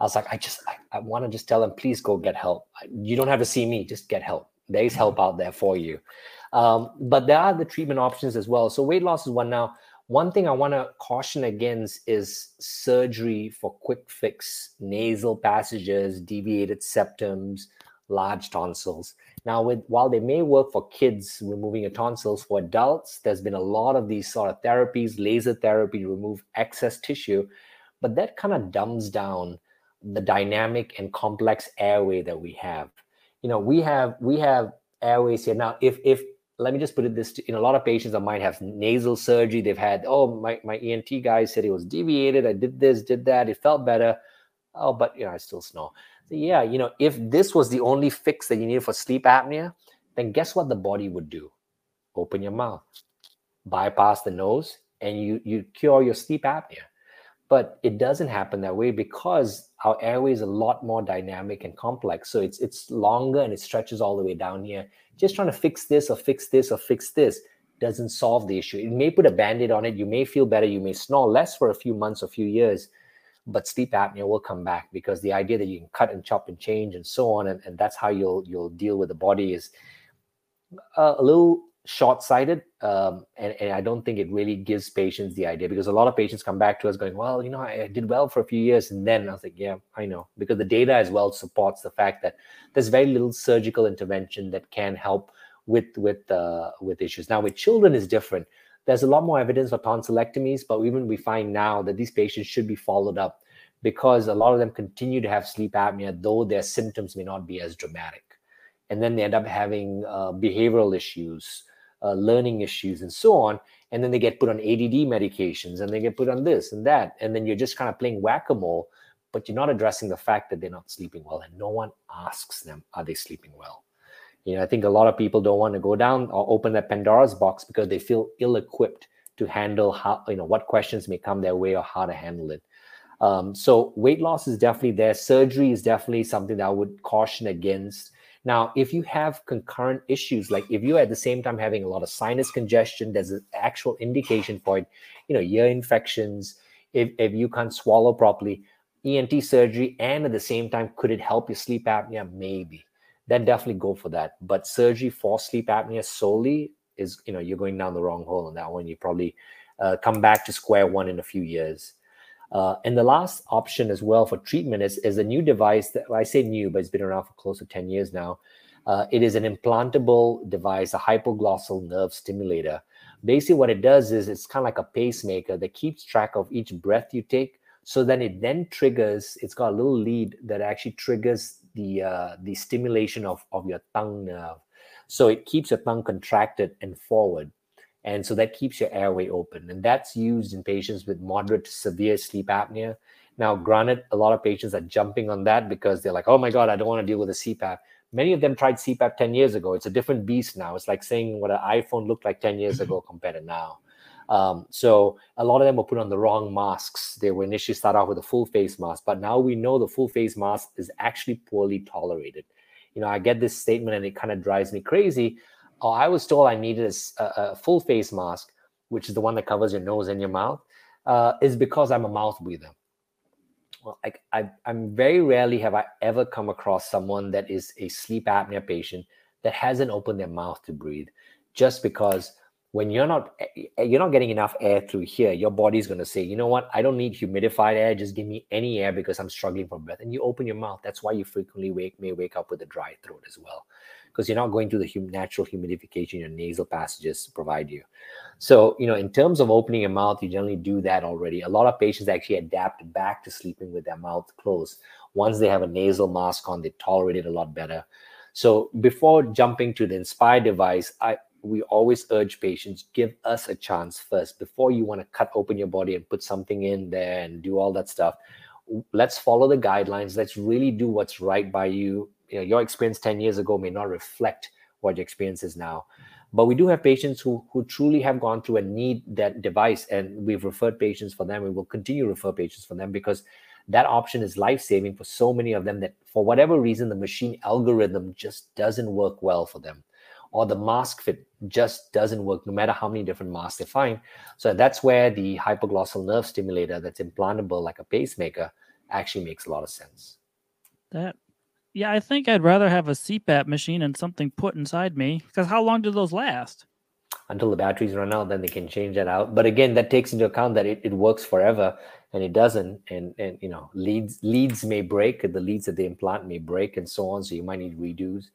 B: I was like, I just, I, I want to just tell them, please go get help. You don't have to see me, just get help. There's help out there for you. Um, but there are the treatment options as well. So weight loss is one now. One thing I want to caution against is surgery for quick fix nasal passages, deviated septums, large tonsils. Now, with while they may work for kids removing your tonsils, for adults, there's been a lot of these sort of therapies, laser therapy to remove excess tissue, but that kind of dumbs down the dynamic and complex airway that we have. You know, we have we have airways here now. If if let me just put it this: in a lot of patients that might have nasal surgery, they've had oh my my ENT guy said it was deviated. I did this, did that, it felt better. Oh, but you know, I still snore. So yeah, you know, if this was the only fix that you needed for sleep apnea, then guess what the body would do? Open your mouth, bypass the nose, and you you cure your sleep apnea but it doesn't happen that way because our airway is a lot more dynamic and complex. So it's it's longer and it stretches all the way down here. Just trying to fix this or fix this or fix this doesn't solve the issue. It may put a band-aid on it. You may feel better. You may snore less for a few months or a few years but sleep apnea will come back because the idea that you can cut and chop and change and so on and, and that's how you'll you'll deal with the body is uh, a little short-sighted um, and, and, i don't think it really gives patients the idea because a lot of patients come back to us going well you know i did well for a few years and then i was like yeah i know because the data as well supports the fact that there's very little surgical intervention that can help with with uh, with issues. Now with children is different. There's a lot more evidence for tonsillectomies but even we find now that these patients should be followed up because a lot of them continue to have sleep apnea though their symptoms may not be as dramatic. And then they end up having uh, behavioral issues uh, learning issues and so on and then they get put on ADD medications and they get put on this and that and then you're just kind of playing whack-a-mole but you're not addressing the fact that they're not sleeping well and no one asks them are they sleeping well? You know i think a lot of people don't want to go down or open that pandora's box because they feel ill-equipped to handle how you know what questions may come their way or how to handle it. Um, so weight loss is definitely there. Surgery is definitely something that i would caution against now, if you have concurrent issues, like if you're at the same time having a lot of sinus congestion, there's an actual indication for it, you know, ear infections, if, if you can't swallow properly, ENT surgery, and at the same time, could it help your sleep apnea? Maybe. Then definitely go for that. But surgery for sleep apnea solely is, you know, you're going down the wrong hole on that one. You probably uh, come back to square one in a few years. Uh, and the last option as well for treatment is, is a new device that well, I say new, but it's been around for close to 10 years now. Uh, it is an implantable device, a hypoglossal nerve stimulator. Basically, what it does is it's kind of like a pacemaker that keeps track of each breath you take. So then it then triggers, it's got a little lead that actually triggers the uh, the stimulation of, of your tongue nerve. So it keeps your tongue contracted and forward. And so that keeps your airway open. And that's used in patients with moderate to severe sleep apnea. Now, granted, a lot of patients are jumping on that because they're like, oh my God, I don't want to deal with a CPAP. Many of them tried CPAP 10 years ago. It's a different beast now. It's like saying what an iPhone looked like 10 years ago compared to now. Um, so a lot of them were put on the wrong masks. They were initially start off with a full face mask, but now we know the full face mask is actually poorly tolerated. You know, I get this statement and it kind of drives me crazy oh, I was told I needed a, a, full face mask, which is the one that covers your nose and your mouth, uh, is because I'm a mouth breather. Well, I, I, I'm very rarely have I ever come across someone that is a sleep apnea patient that hasn't opened their mouth to breathe, just because when you're not eh, eh, you're not getting enough air through here your body's going to say you know what? I don't need humidified air. Just give me any air because i'm struggling for breath. And you open your mouth. That's why you frequently wake may wake up with a dry throat as well because you're not going through the hum- natural humidification your nasal passages provide you. So you know in terms of opening your mouth you generally do that already. A lot of patients actually adapt back to sleeping with their mouth closed. Once they have a nasal mask on they tolerate it a lot better. So before jumping to the inspire device i we always urge patients give us a chance first. Before you want to cut open your body and put something in there and do all that stuff let's follow the guidelines. Let's really do what's right by you you know your experience 10 years ago may not reflect what your experience is now but we do have patients who who truly have gone through and need that device and we've referred patients for them we will continue to refer patients for them because that option is life saving for so many of them that for whatever reason the machine algorithm just doesn't work well for them or the mask fit just doesn't work no matter how many different masks they find. So that's where the hypoglossal nerve stimulator that's implantable like a pacemaker actually makes a lot of sense.
A: That yeah, I think I'd rather have a CPAP machine and something put inside me because how long do those last?
B: Until the batteries run out, then they can change that out. But again, that takes into account that it, it works forever and it doesn't. And and you know, leads leads may break, the leads that they implant may break and so on. So you might need redos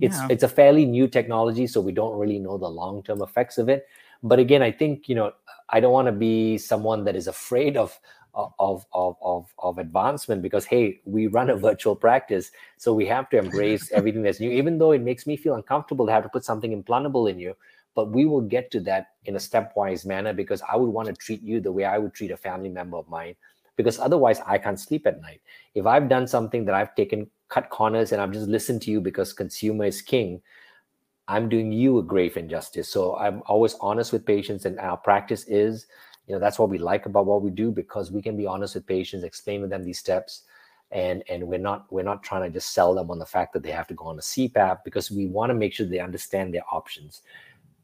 B: it's yeah. it's a fairly new technology so we don't really know the long term effects of it but again i think you know i don't want to be someone that is afraid of of of of of advancement because hey we run a virtual practice so we have to embrace everything that's new even though it makes me feel uncomfortable to have to put something implantable in you but we will get to that in a stepwise manner because i would want to treat you the way i would treat a family member of mine because otherwise i can't sleep at night if i've done something that i've taken cut corners and I've just listened to you because consumer is king, I'm doing you a grave injustice. So I'm always honest with patients, and our practice is, you know, that's what we like about what we do because we can be honest with patients, explain to them these steps, and and we're not we're not trying to just sell them on the fact that they have to go on a CPAP because we want to make sure they understand their options.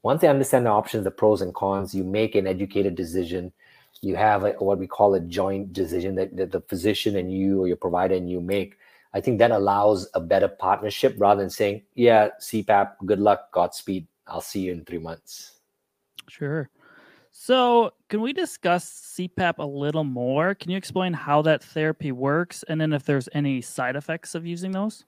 B: Once they understand the options, the pros and cons, you make an educated decision. You have a, what we call a joint decision that, that the physician and you or your provider and you make I think that allows a better partnership rather than saying, yeah, CPAP, good luck, Godspeed. I'll see you in three months.
A: Sure. So, can we discuss CPAP a little more? Can you explain how that therapy works and then if there's any side effects of using those?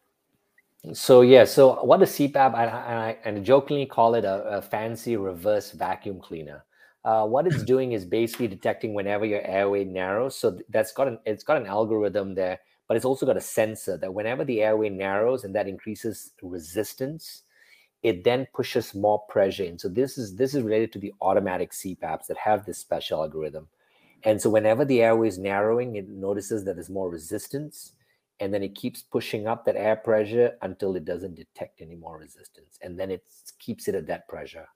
B: So yeah, so what is CPAP? I, I, I jokingly call it a, a fancy reverse vacuum cleaner. Uh, what it's doing is basically detecting whenever your airway narrows. So that's got an it's got an algorithm there, but it's also got a sensor that whenever the airway narrows and that increases resistance, it then pushes more pressure in. So this is this is related to the automatic CPAPs that have this special algorithm. And so whenever the airway is narrowing, it notices that there's more resistance and then it keeps pushing up that air pressure until it doesn't detect any more resistance and then it keeps it at that pressure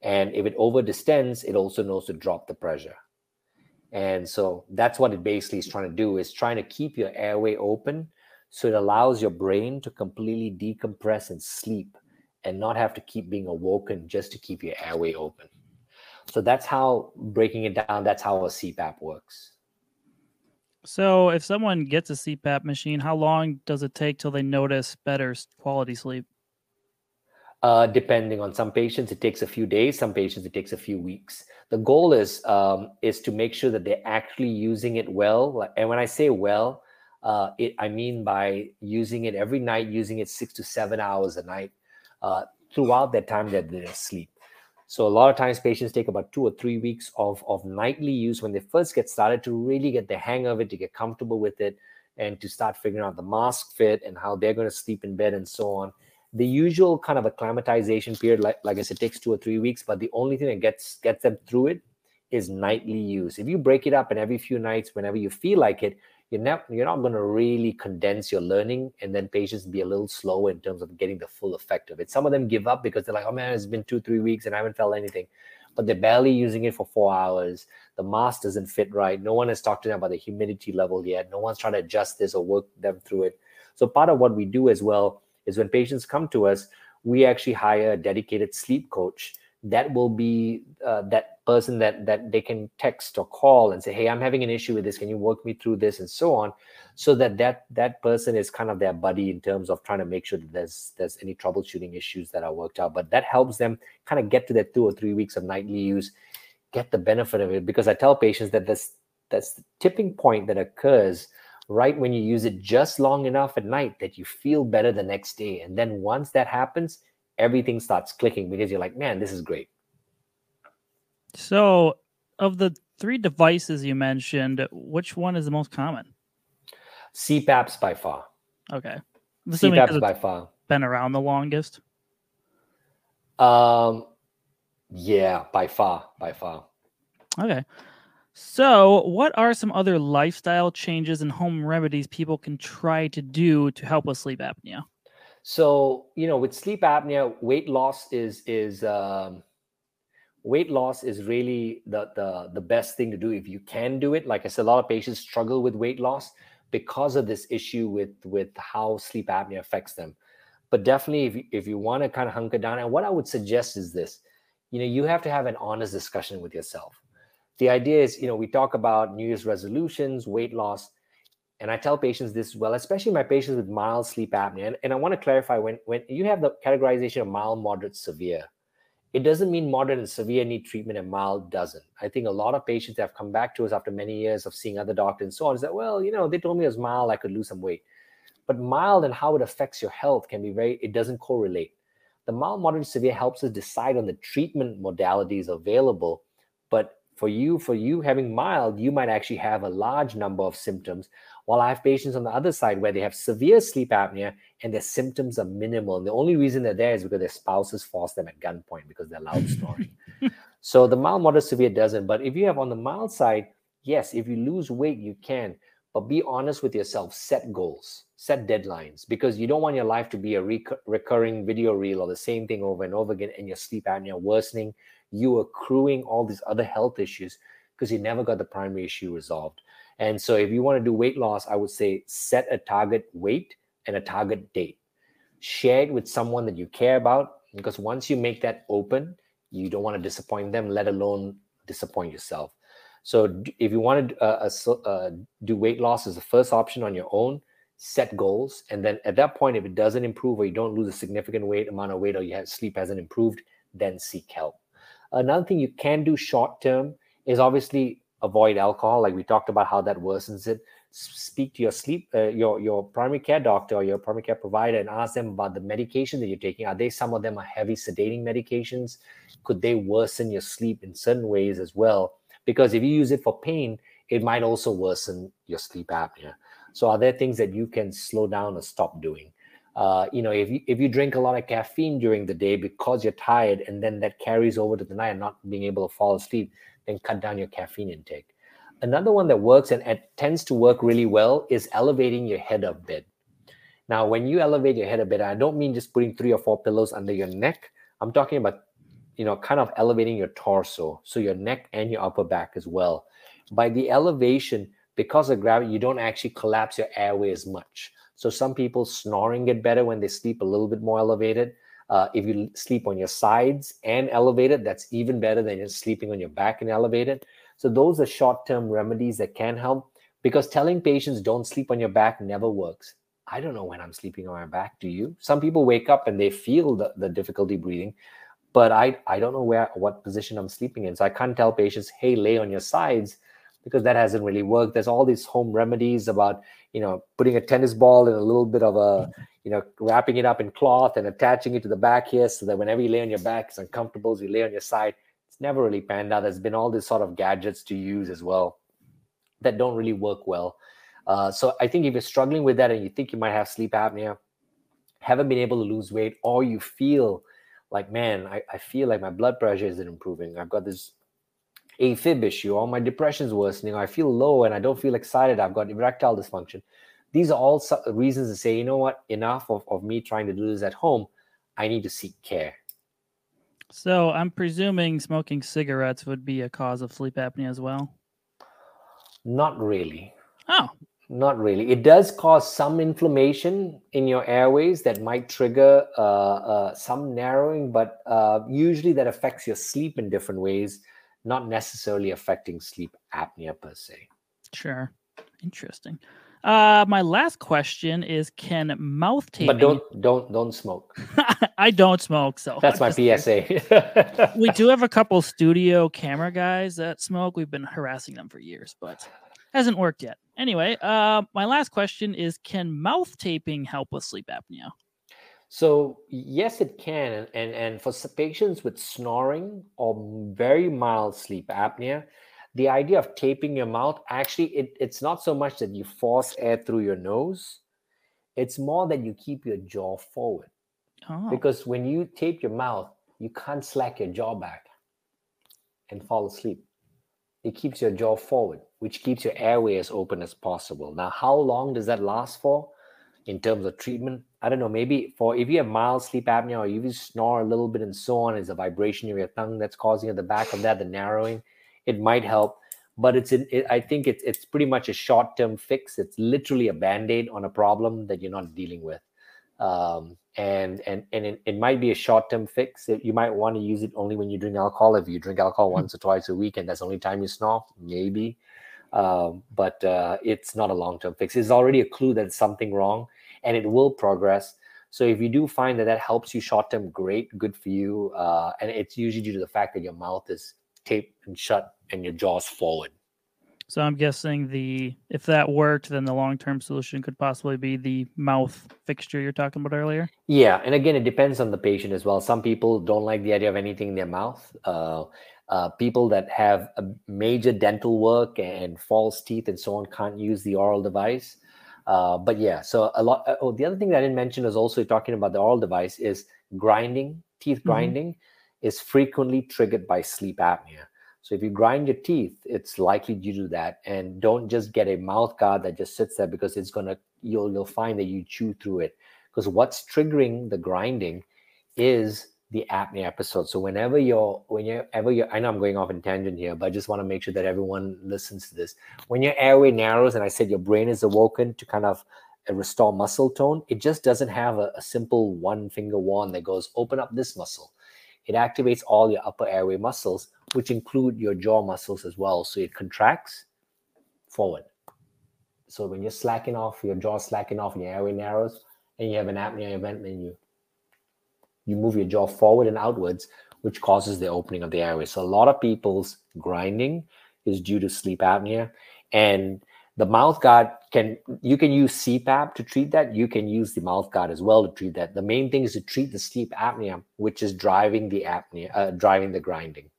B: and if it overdistends, it also knows to drop the pressure and so that's what it basically is trying to do is trying to keep your airway open so it allows your brain to completely decompress and sleep and not have to keep being awoken just to keep your airway open so that's how breaking it down that's how a cpap works
A: so, if someone gets a CPAP machine, how long does it take till they notice better quality sleep?
B: Uh, depending on some patients, it takes a few days. Some patients, it takes a few weeks. The goal is um, is to make sure that they're actually using it well. And when I say well, uh, it I mean by using it every night, using it six to seven hours a night uh, throughout that time that they're asleep. So a lot of times patients take about two or three weeks of, of nightly use when they first get started to really get the hang of it, to get comfortable with it, and to start figuring out the mask fit and how they're going to sleep in bed and so on. The usual kind of acclimatization period, like, like I said, takes two or three weeks, but the only thing that gets gets them through it is nightly use. If you break it up and every few nights, whenever you feel like it, you're not you're not going to really condense your learning and then patients be a little slow in terms of getting the full effect of it. Some of them give up because they're like oh man it's been two three weeks and i haven't felt anything. But they're barely using it for four hours. The mask doesn't fit right. No one has talked to them about the humidity level yet. No one's trying to adjust this or work them through it. So part of what we do as well is when patients come to us we actually hire a dedicated sleep coach that will be uh, that person that that they can text or call and say hey i'm having an issue with this. Can you work me through this? and so on so that that that person is kind of their buddy in terms of trying to make sure that there's there's any troubleshooting issues that are worked out. But that helps them kind of get to that two or three weeks of nightly use get the benefit of it. Because i tell patients that this that's the tipping point that occurs right when you use it just long enough at night that you feel better the next day. And then once that happens everything starts clicking because you're like, man, this is great.
A: So, of the three devices you mentioned, which one is the most common?
B: CPAPs by far.
A: Okay.
B: CPAPs by far.
A: Been around the longest?
B: Um, yeah, by far, by far.
A: Okay. So, what are some other lifestyle changes and home remedies people can try to do to help with sleep apnea?
B: So you know, with sleep apnea, weight loss is is um, weight loss is really the the the best thing to do if you can do it. Like I said, a lot of patients struggle with weight loss because of this issue with with how sleep apnea affects them. But definitely, if you, if you want to kind of hunker down, and what I would suggest is this, you know, you have to have an honest discussion with yourself. The idea is, you know, we talk about New Year's resolutions, weight loss and I tell patients this well, especially my patients with mild sleep apnea. And, and I want to clarify when, when you have the categorization of mild, moderate, severe, it doesn't mean moderate and severe need treatment and mild doesn't. I think a lot of patients have come back to us after many years of seeing other doctors and so on. Is that, well, you know, they told me it was mild, I could lose some weight. But mild and how it affects your health can be very, it doesn't correlate. The mild, moderate, severe helps us decide on the treatment modalities available. But for you, for you having mild, you might actually have a large number of symptoms while I have patients on the other side where they have severe sleep apnea and their symptoms are minimal. And the only reason they're there is because their spouses force them at gunpoint because they're loud snoring. so the mild, moderate, severe doesn't. But if you have on the mild side, yes, if you lose weight, you can. But be honest with yourself, set goals, set deadlines, because you don't want your life to be a rec- recurring video reel or the same thing over and over again and your sleep apnea worsening, you accruing all these other health issues because you never got the primary issue resolved. And so if you want to do weight loss, I would say set a target weight and a target date. Share it with someone that you care about because once you make that open, you don't want to disappoint them, let alone disappoint yourself. So if you want to uh, uh, uh, do weight loss as the first option on your own, set goals, and then at that point, if it doesn't improve or you don't lose a significant weight amount of weight or your sleep hasn't improved, then seek help. Another thing you can do short term is obviously avoid alcohol, like we talked about how that worsens it. Speak to your sleep, uh, your your primary care doctor or your primary care provider, and ask them about the medication that you're taking. Are they some of them are heavy sedating medications? Could they worsen your sleep in certain ways as well? Because if you use it for pain, it might also worsen your sleep apnea. So, are there things that you can slow down or stop doing? Uh, you know, if you if you drink a lot of caffeine during the day because you're tired, and then that carries over to the night and not being able to fall asleep, then cut down your caffeine intake. Another one that works and, and tends to work really well is elevating your head a bit. Now, when you elevate your head a bit, I don't mean just putting three or four pillows under your neck. I'm talking about, you know, kind of elevating your torso, so your neck and your upper back as well. By the elevation, because of gravity, you don't actually collapse your airway as much. So some people snoring get better when they sleep a little bit more elevated. Uh, if you sleep on your sides and elevated, that's even better than just sleeping on your back and elevated. So those are short-term remedies that can help because telling patients don't sleep on your back never works. I don't know when I'm sleeping on my back. Do you? Some people wake up and they feel the, the difficulty breathing, but I, I don't know where what position I'm sleeping in. So I can't tell patients, hey, lay on your sides because that hasn't really worked. There's all these home remedies about, you know, putting a tennis ball in a little bit of a, you know, wrapping it up in cloth and attaching it to the back here so that whenever you lay on your back, it's uncomfortable. So you lay on your side. It's never really panned out. There's been all these sort of gadgets to use as well that don't really work well. Uh, so I think if you're struggling with that and you think you might have sleep apnea, haven't been able to lose weight, or you feel like, man, I, I feel like my blood pressure isn't improving. I've got this AFib issue, or my depression's worsening, I feel low and I don't feel excited. I've got erectile dysfunction. These are all reasons to say, you know what, enough of, of me trying to do this at home. I need to seek care.
A: So I'm presuming smoking cigarettes would be a cause of sleep apnea as well.
B: Not really.
A: Oh.
B: Not really. It does cause some inflammation in your airways that might trigger uh, uh, some narrowing, but uh, usually that affects your sleep in different ways not necessarily affecting sleep apnea per se.
A: Sure. Interesting. Uh, my last question is: Can mouth taping?
B: But don't don't don't smoke.
A: I don't smoke, so
B: that's my PSA.
A: we do have a couple studio camera guys that smoke. We've been harassing them for years, but hasn't worked yet. Anyway, uh, my last question is: Can mouth taping help with sleep apnea?
B: So yes, it can, and and for patients with snoring or very mild sleep apnea, the idea of taping your mouth actually it, it's not so much that you force air through your nose, it's more that you keep your jaw forward. Oh. Because when you tape your mouth, you can't slack your jaw back and fall asleep. It keeps your jaw forward, which keeps your airway as open as possible. Now, how long does that last for? in terms of treatment. I don't know, maybe for if you have mild sleep apnea or if you snore a little bit and so on, is a vibration of your tongue that's causing at the back of that, the narrowing, it might help. But it's, in, it, I think it's it's pretty much a short term fix. It's literally a band aid on a problem that you're not dealing with, um, and and and it, it might be a short term fix. You might want to use it only when you drink alcohol. If you drink alcohol once or twice a week, and that's the only time you snore, maybe. Um, but uh, it's not a long term fix. It's already a clue that something wrong and it will progress. So if you do find that that helps you short term, great, good for you. Uh, and it's usually due to the fact that your mouth is taped and shut and your jaws forward.
A: So I'm guessing the if that worked, then the long term solution could possibly be the mouth fixture you're talking about earlier.
B: Yeah, and again, it depends on the patient as well. Some people don't like the idea of anything in their mouth. Uh, uh, people that have a major dental work and false teeth and so on can't use the oral device. Uh, but yeah, so a lot. Oh, the other thing that I didn't mention is also talking about the oral device is grinding. Teeth mm-hmm. grinding mm-hmm. Is frequently triggered by sleep apnea. So if you grind your teeth, it's likely due to that. And don't just get a mouth guard that just sits there because it's gonna you'll you'll find that you chew through it. Because what's triggering the grinding is the apnea episode. So whenever you're whenever you're I know I'm going off in tangent here, but I just want to make sure that everyone listens to this. When your airway narrows, and I said your brain is awoken to kind of restore muscle tone, it just doesn't have a, a simple one finger wand that goes open up this muscle. It activates all your upper airway muscles, which include your jaw muscles as well. So it contracts forward, So when you're slacking off, your jaw slacking off, and your airway narrows, and you have an apnea event, then you you move your jaw forward and outwards, which causes the opening of the airway. So a lot of people's grinding is due to sleep apnea, and the mouth guard can you can use CPAP to treat that. You can use the mouth guard as well to treat that. The main thing is to treat the sleep apnea, which is driving the apnea, uh, driving the grinding.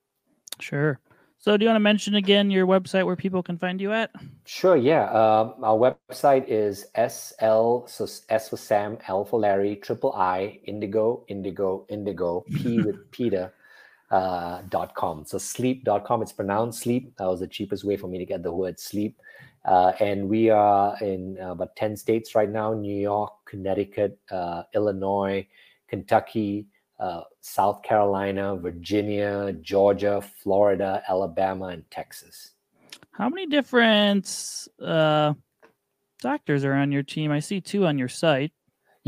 A: Sure. So, do you want to mention again your website where people can find you at?
B: Sure. Yeah. Uh, our website is SL, so S for Sam, L for Larry, triple I, Indigo, Indigo, Indigo, P with Peter, uh, dot com. So sliiip.com, it's pronounced sleep. That was the cheapest way for me to get the word sleep. Uh, and we are in uh, about 10 states right now New York, Connecticut, uh, Illinois, Kentucky, uh, South Carolina, Virginia, Georgia, Florida, Alabama, and Texas.
A: How many different uh, doctors are on your team? I see two on your site.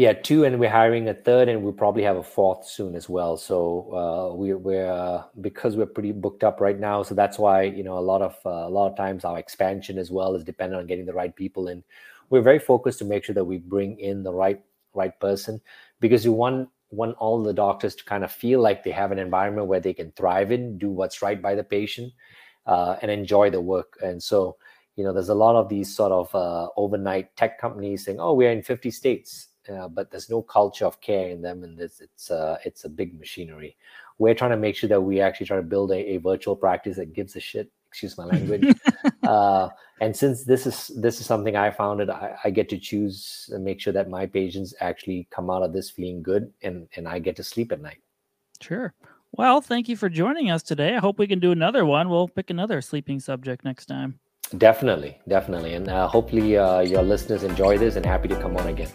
B: Yeah, two, and we're hiring a third, and we'll probably have a fourth soon as well. So uh, we, we're uh, because we're pretty booked up right now. So that's why you know a lot of uh, a lot of times our expansion as well is dependent on getting the right people in. We're very focused to make sure that we bring in the right right person because you want want all the doctors to kind of feel like they have an environment where they can thrive in, do what's right by the patient, uh, and enjoy the work. And so, you know, there's a lot of these sort of uh, overnight tech companies saying, "Oh, we're in 50 states," uh, but there's no culture of care in them, and it's it's uh, it's a big machinery. We're trying to make sure that we actually try to build a, a virtual practice that gives a shit excuse my language. uh, and since this is this is something I founded, I, I, get to choose and make sure that my patients actually come out of this feeling good, and and I get to sleep at night.
A: Sure. Well, thank you for joining us today. I hope we can do another one. We'll pick another sleeping subject next time.
B: Definitely, definitely, and uh, hopefully uh, your listeners enjoy this and happy to come on again.